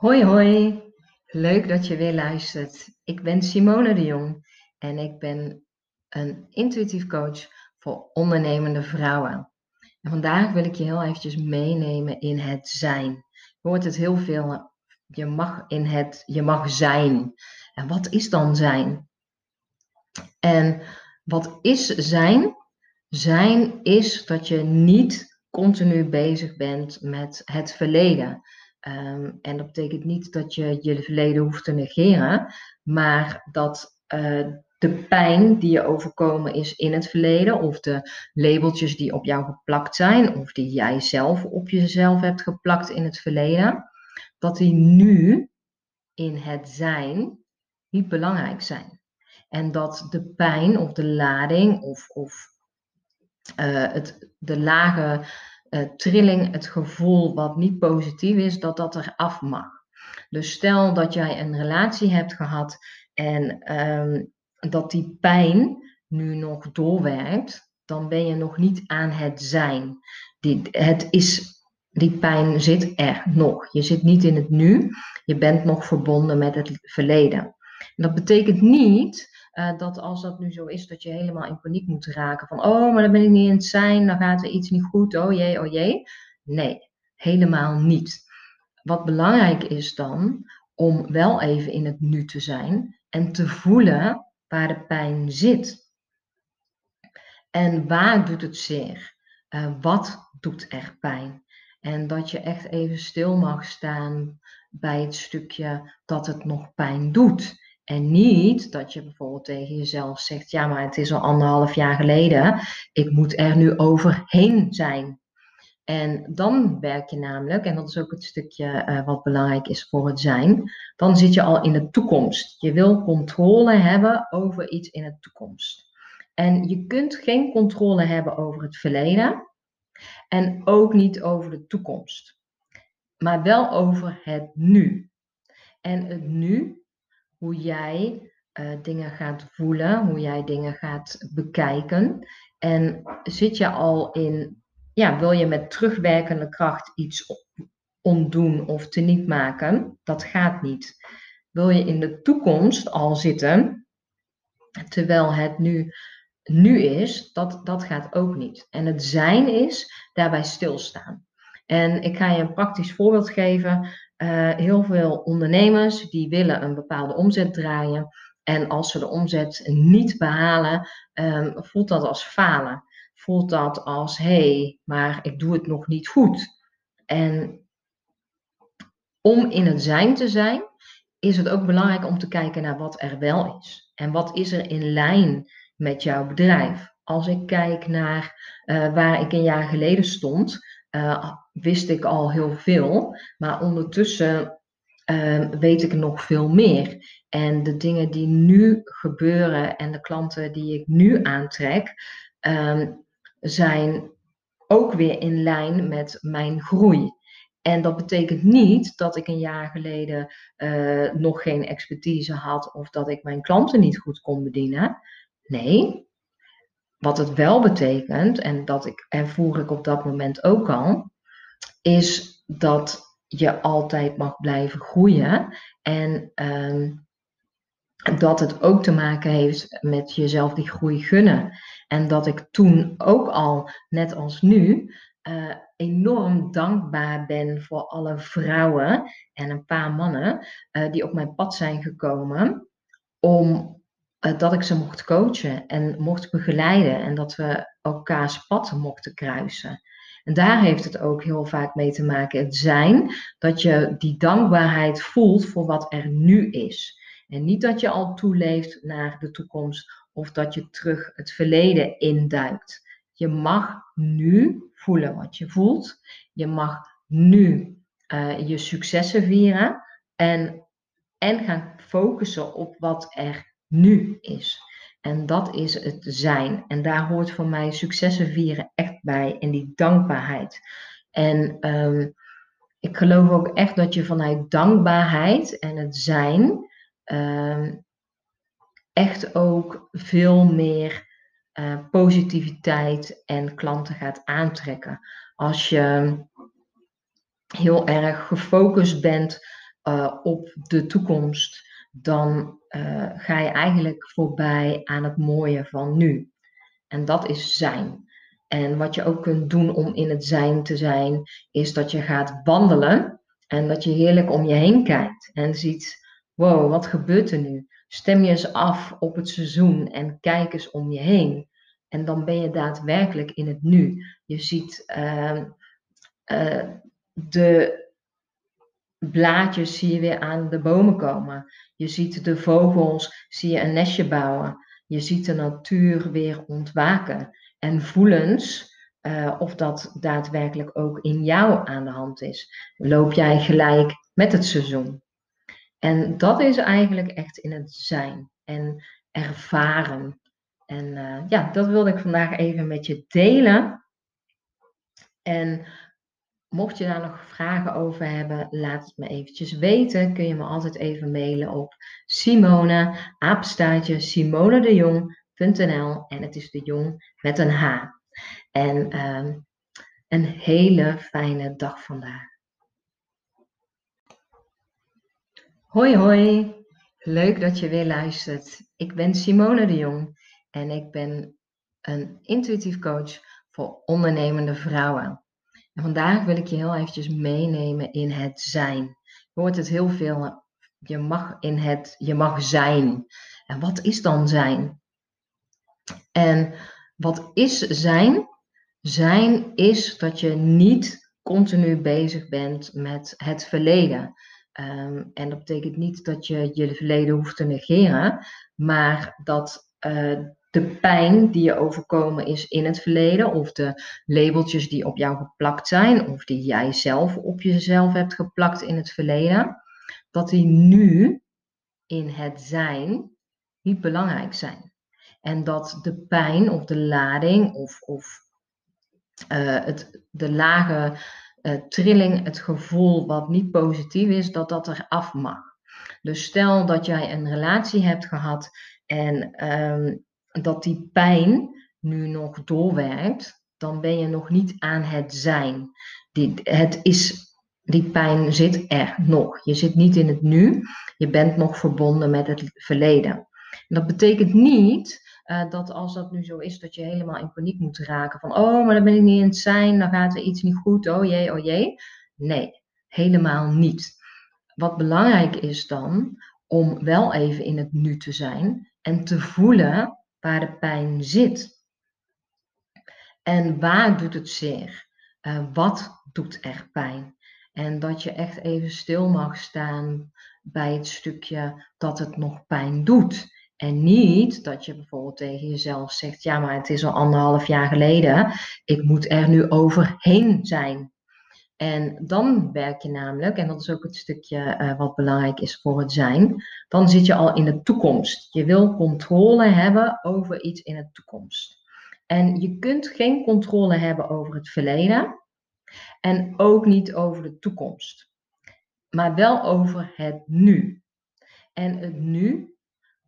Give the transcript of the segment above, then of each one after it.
Hoi hoi, leuk dat je weer luistert. Ik ben Simone de Jong en ik ben een intuïtief coach voor ondernemende vrouwen. En vandaag wil ik je heel eventjes meenemen in het zijn. Je hoort het heel veel, je mag in het, je mag zijn. En wat is dan zijn? En wat is zijn? Zijn is dat je niet continu bezig bent met het verleden. Um, en dat betekent niet dat je je verleden hoeft te negeren, maar dat uh, de pijn die je overkomen is in het verleden, of de labeltjes die op jou geplakt zijn, of die jij zelf op jezelf hebt geplakt in het verleden, dat die nu in het zijn niet belangrijk zijn. En dat de pijn of de lading of, of uh, het, de lage trilling, het gevoel wat niet positief is, dat dat er af mag. Dus stel dat jij een relatie hebt gehad en um, dat die pijn nu nog doorwerkt, dan ben je nog niet aan het zijn. Die, het is, die pijn zit er nog. Je zit niet in het nu, je bent nog verbonden met het verleden. En dat betekent niet uh, dat als dat nu zo is, dat je helemaal in paniek moet raken. Van, oh, maar dan ben ik niet in het zijn, dan gaat er iets niet goed, oh jee, oh jee. Nee, helemaal niet. Wat belangrijk is dan, om wel even in het nu te zijn en te voelen waar de pijn zit. En waar doet het zeer? Uh, wat doet er pijn? En dat je echt even stil mag staan bij het stukje dat het nog pijn doet. En niet dat je bijvoorbeeld tegen jezelf zegt, ja, maar het is al anderhalf jaar geleden, ik moet er nu overheen zijn. En dan werk je namelijk, en dat is ook het stukje uh, wat belangrijk is voor het zijn, dan zit je al in de toekomst. Je wil controle hebben over iets in de toekomst. En je kunt geen controle hebben over het verleden en ook niet over de toekomst, maar wel over het nu. En het nu hoe jij uh, dingen gaat voelen, hoe jij dingen gaat bekijken. En zit je al in, ja, wil je met terugwerkende kracht iets ontdoen of teniet maken? Dat gaat niet. Wil je in de toekomst al zitten, terwijl het nu nu is, dat, dat gaat ook niet. En het zijn is daarbij stilstaan. En ik ga je een praktisch voorbeeld geven. Uh, heel veel ondernemers die willen een bepaalde omzet draaien. En als ze de omzet niet behalen, um, voelt dat als falen. Voelt dat als hé, hey, maar ik doe het nog niet goed. En om in het zijn te zijn, is het ook belangrijk om te kijken naar wat er wel is. En wat is er in lijn met jouw bedrijf. Als ik kijk naar uh, waar ik een jaar geleden stond, uh, wist ik al heel veel, maar ondertussen uh, weet ik nog veel meer. En de dingen die nu gebeuren en de klanten die ik nu aantrek, um, zijn ook weer in lijn met mijn groei. En dat betekent niet dat ik een jaar geleden uh, nog geen expertise had of dat ik mijn klanten niet goed kon bedienen. Nee, wat het wel betekent, en dat ik ervoer ik op dat moment ook al, is dat je altijd mag blijven groeien. En um, dat het ook te maken heeft met jezelf die groei gunnen. En dat ik toen ook al, net als nu, uh, enorm dankbaar ben voor alle vrouwen en een paar mannen uh, die op mijn pad zijn gekomen. Om uh, dat ik ze mocht coachen en mocht begeleiden. En dat we elkaars pad mochten kruisen. En daar heeft het ook heel vaak mee te maken. Het zijn dat je die dankbaarheid voelt voor wat er nu is. En niet dat je al toeleeft naar de toekomst of dat je terug het verleden induikt. Je mag nu voelen wat je voelt. Je mag nu uh, je successen vieren en, en gaan focussen op wat er nu is. En dat is het zijn. En daar hoort voor mij successen vieren bij. En die dankbaarheid. En um, ik geloof ook echt dat je vanuit dankbaarheid en het zijn um, echt ook veel meer uh, positiviteit en klanten gaat aantrekken. Als je heel erg gefocust bent uh, op de toekomst, dan uh, ga je eigenlijk voorbij aan het mooie van nu. En dat is zijn. En wat je ook kunt doen om in het zijn te zijn, is dat je gaat wandelen en dat je heerlijk om je heen kijkt en ziet, wow, wat gebeurt er nu? Stem je eens af op het seizoen en kijk eens om je heen. En dan ben je daadwerkelijk in het nu. Je ziet uh, uh, de blaadjes zie je weer aan de bomen komen. Je ziet de vogels, zie je een nestje bouwen. Je ziet de natuur weer ontwaken. En voelens, uh, of dat daadwerkelijk ook in jou aan de hand is. Loop jij gelijk met het seizoen? En dat is eigenlijk echt in het zijn en ervaren. En uh, ja, dat wilde ik vandaag even met je delen. En mocht je daar nog vragen over hebben, laat het me eventjes weten. Kun je me altijd even mailen op Simone, apenstaartje simonedejong.nl en het is de jong met een H. En uh, een hele fijne dag vandaag. Hoi hoi, leuk dat je weer luistert. Ik ben Simone de Jong en ik ben een intuïtief coach voor ondernemende vrouwen. En vandaag wil ik je heel eventjes meenemen in het zijn. Je hoort het heel veel, je mag in het, je mag zijn. En wat is dan zijn? En wat is zijn? Zijn is dat je niet continu bezig bent met het verleden. Um, en dat betekent niet dat je je verleden hoeft te negeren, maar dat uh, de pijn die je overkomen is in het verleden, of de labeltjes die op jou geplakt zijn, of die jij zelf op jezelf hebt geplakt in het verleden, dat die nu in het zijn niet belangrijk zijn. En dat de pijn of de lading of, of uh, het, de lage uh, trilling, het gevoel wat niet positief is, dat dat er af mag. Dus stel dat jij een relatie hebt gehad en um, dat die pijn nu nog doorwerkt, dan ben je nog niet aan het zijn. Die, het is, die pijn zit er nog. Je zit niet in het nu, je bent nog verbonden met het verleden. En dat betekent niet uh, dat als dat nu zo is, dat je helemaal in paniek moet raken. Van, oh, maar dan ben ik niet in het zijn, dan gaat er iets niet goed, oh jee, oh jee. Nee, helemaal niet. Wat belangrijk is dan, om wel even in het nu te zijn en te voelen waar de pijn zit. En waar doet het zeer? Uh, wat doet er pijn? En dat je echt even stil mag staan bij het stukje dat het nog pijn doet. En niet dat je bijvoorbeeld tegen jezelf zegt: Ja, maar het is al anderhalf jaar geleden. Ik moet er nu overheen zijn. En dan werk je namelijk, en dat is ook het stukje uh, wat belangrijk is voor het zijn, dan zit je al in de toekomst. Je wil controle hebben over iets in de toekomst. En je kunt geen controle hebben over het verleden en ook niet over de toekomst, maar wel over het nu. En het nu,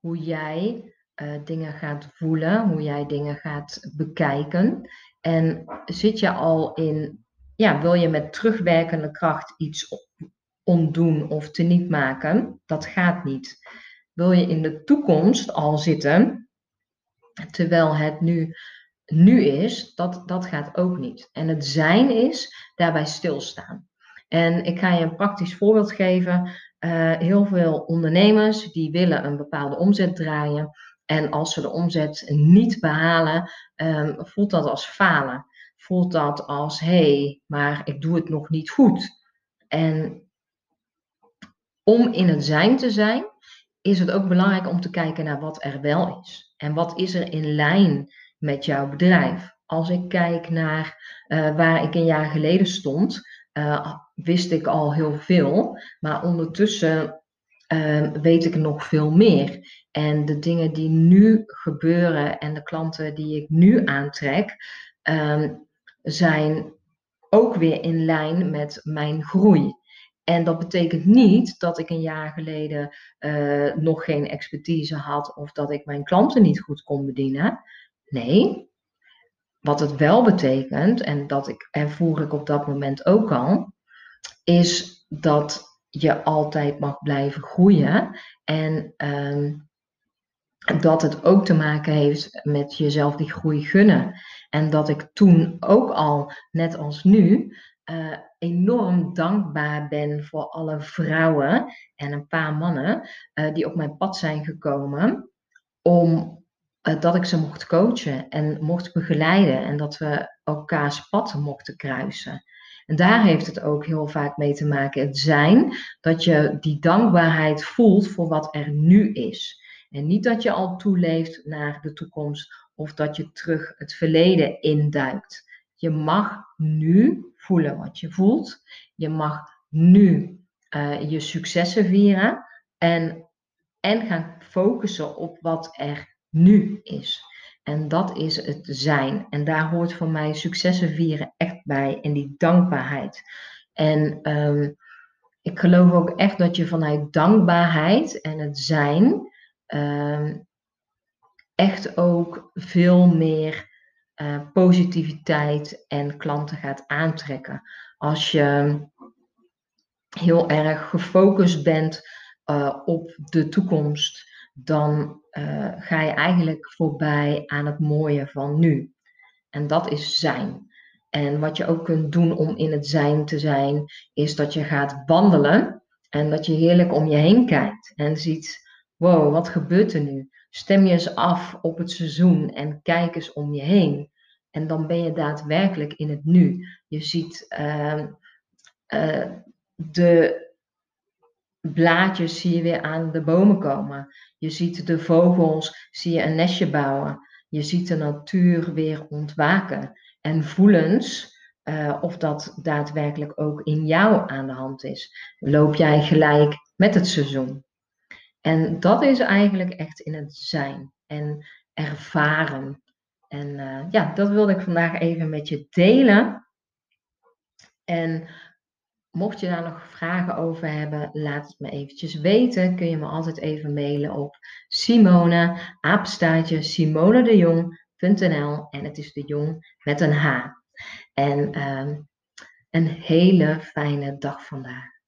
hoe jij uh, dingen gaat voelen, hoe jij dingen gaat bekijken. En zit je al in ja, wil je met terugwerkende kracht iets ontdoen of teniet maken? Dat gaat niet. Wil je in de toekomst al zitten, terwijl het nu, nu is, dat, dat gaat ook niet. En het zijn is daarbij stilstaan. En ik ga je een praktisch voorbeeld geven. Uh, heel veel ondernemers die willen een bepaalde omzet draaien. En als ze de omzet niet behalen, um, voelt dat als falen voelt dat als hé, hey, maar ik doe het nog niet goed. En om in het zijn te zijn, is het ook belangrijk om te kijken naar wat er wel is. En wat is er in lijn met jouw bedrijf? Als ik kijk naar uh, waar ik een jaar geleden stond, uh, wist ik al heel veel. Maar ondertussen uh, weet ik nog veel meer. En de dingen die nu gebeuren en de klanten die ik nu aantrek, um, zijn ook weer in lijn met mijn groei. En dat betekent niet dat ik een jaar geleden uh, nog geen expertise had of dat ik mijn klanten niet goed kon bedienen. Nee, wat het wel betekent, en dat ik ervoer ik op dat moment ook al, is dat je altijd mag blijven groeien. En ehm, dat het ook te maken heeft met jezelf die groei gunnen. En dat ik toen ook al, net als nu, uh, enorm dankbaar ben voor alle vrouwen en een paar mannen uh, die op mijn pad zijn gekomen. Om dat ik ze mocht coachen en mocht begeleiden. En dat we elkaars pad mochten kruisen. En daar heeft het ook heel vaak mee te maken. Het zijn dat je die dankbaarheid voelt voor wat er nu is. En niet dat je al toeleeft naar de toekomst of dat je terug het verleden induikt. Je mag nu voelen wat je voelt. Je mag nu uh, je successen vieren en, en gaan focussen op wat er nu is. En dat is het zijn. En daar hoort voor mij successen vieren echt bij. En die dankbaarheid. En um, ik geloof ook echt dat je vanuit dankbaarheid en het zijn um, echt ook veel meer uh, positiviteit en klanten gaat aantrekken. Als je heel erg gefocust bent uh, op de toekomst, dan uh, ga je eigenlijk voorbij aan het mooie van nu. En dat is zijn. En wat je ook kunt doen om in het zijn te zijn, is dat je gaat wandelen en dat je heerlijk om je heen kijkt en ziet, wow, wat gebeurt er nu? Stem je eens af op het seizoen en kijk eens om je heen. En dan ben je daadwerkelijk in het nu. Je ziet uh, uh, de blaadjes zie je weer aan de bomen komen. Je ziet de vogels, zie je een nestje bouwen. Je ziet de natuur weer ontwaken. En voelens, uh, of dat daadwerkelijk ook in jou aan de hand is. Loop jij gelijk met het seizoen? En dat is eigenlijk echt in het zijn en ervaren. En uh, ja, dat wilde ik vandaag even met je delen. En Mocht je daar nog vragen over hebben, laat het me eventjes weten. Kun je me altijd even mailen op Simone, apenstaartje simonedejong.nl en het is de jong met een H. En uh, een hele fijne dag vandaag.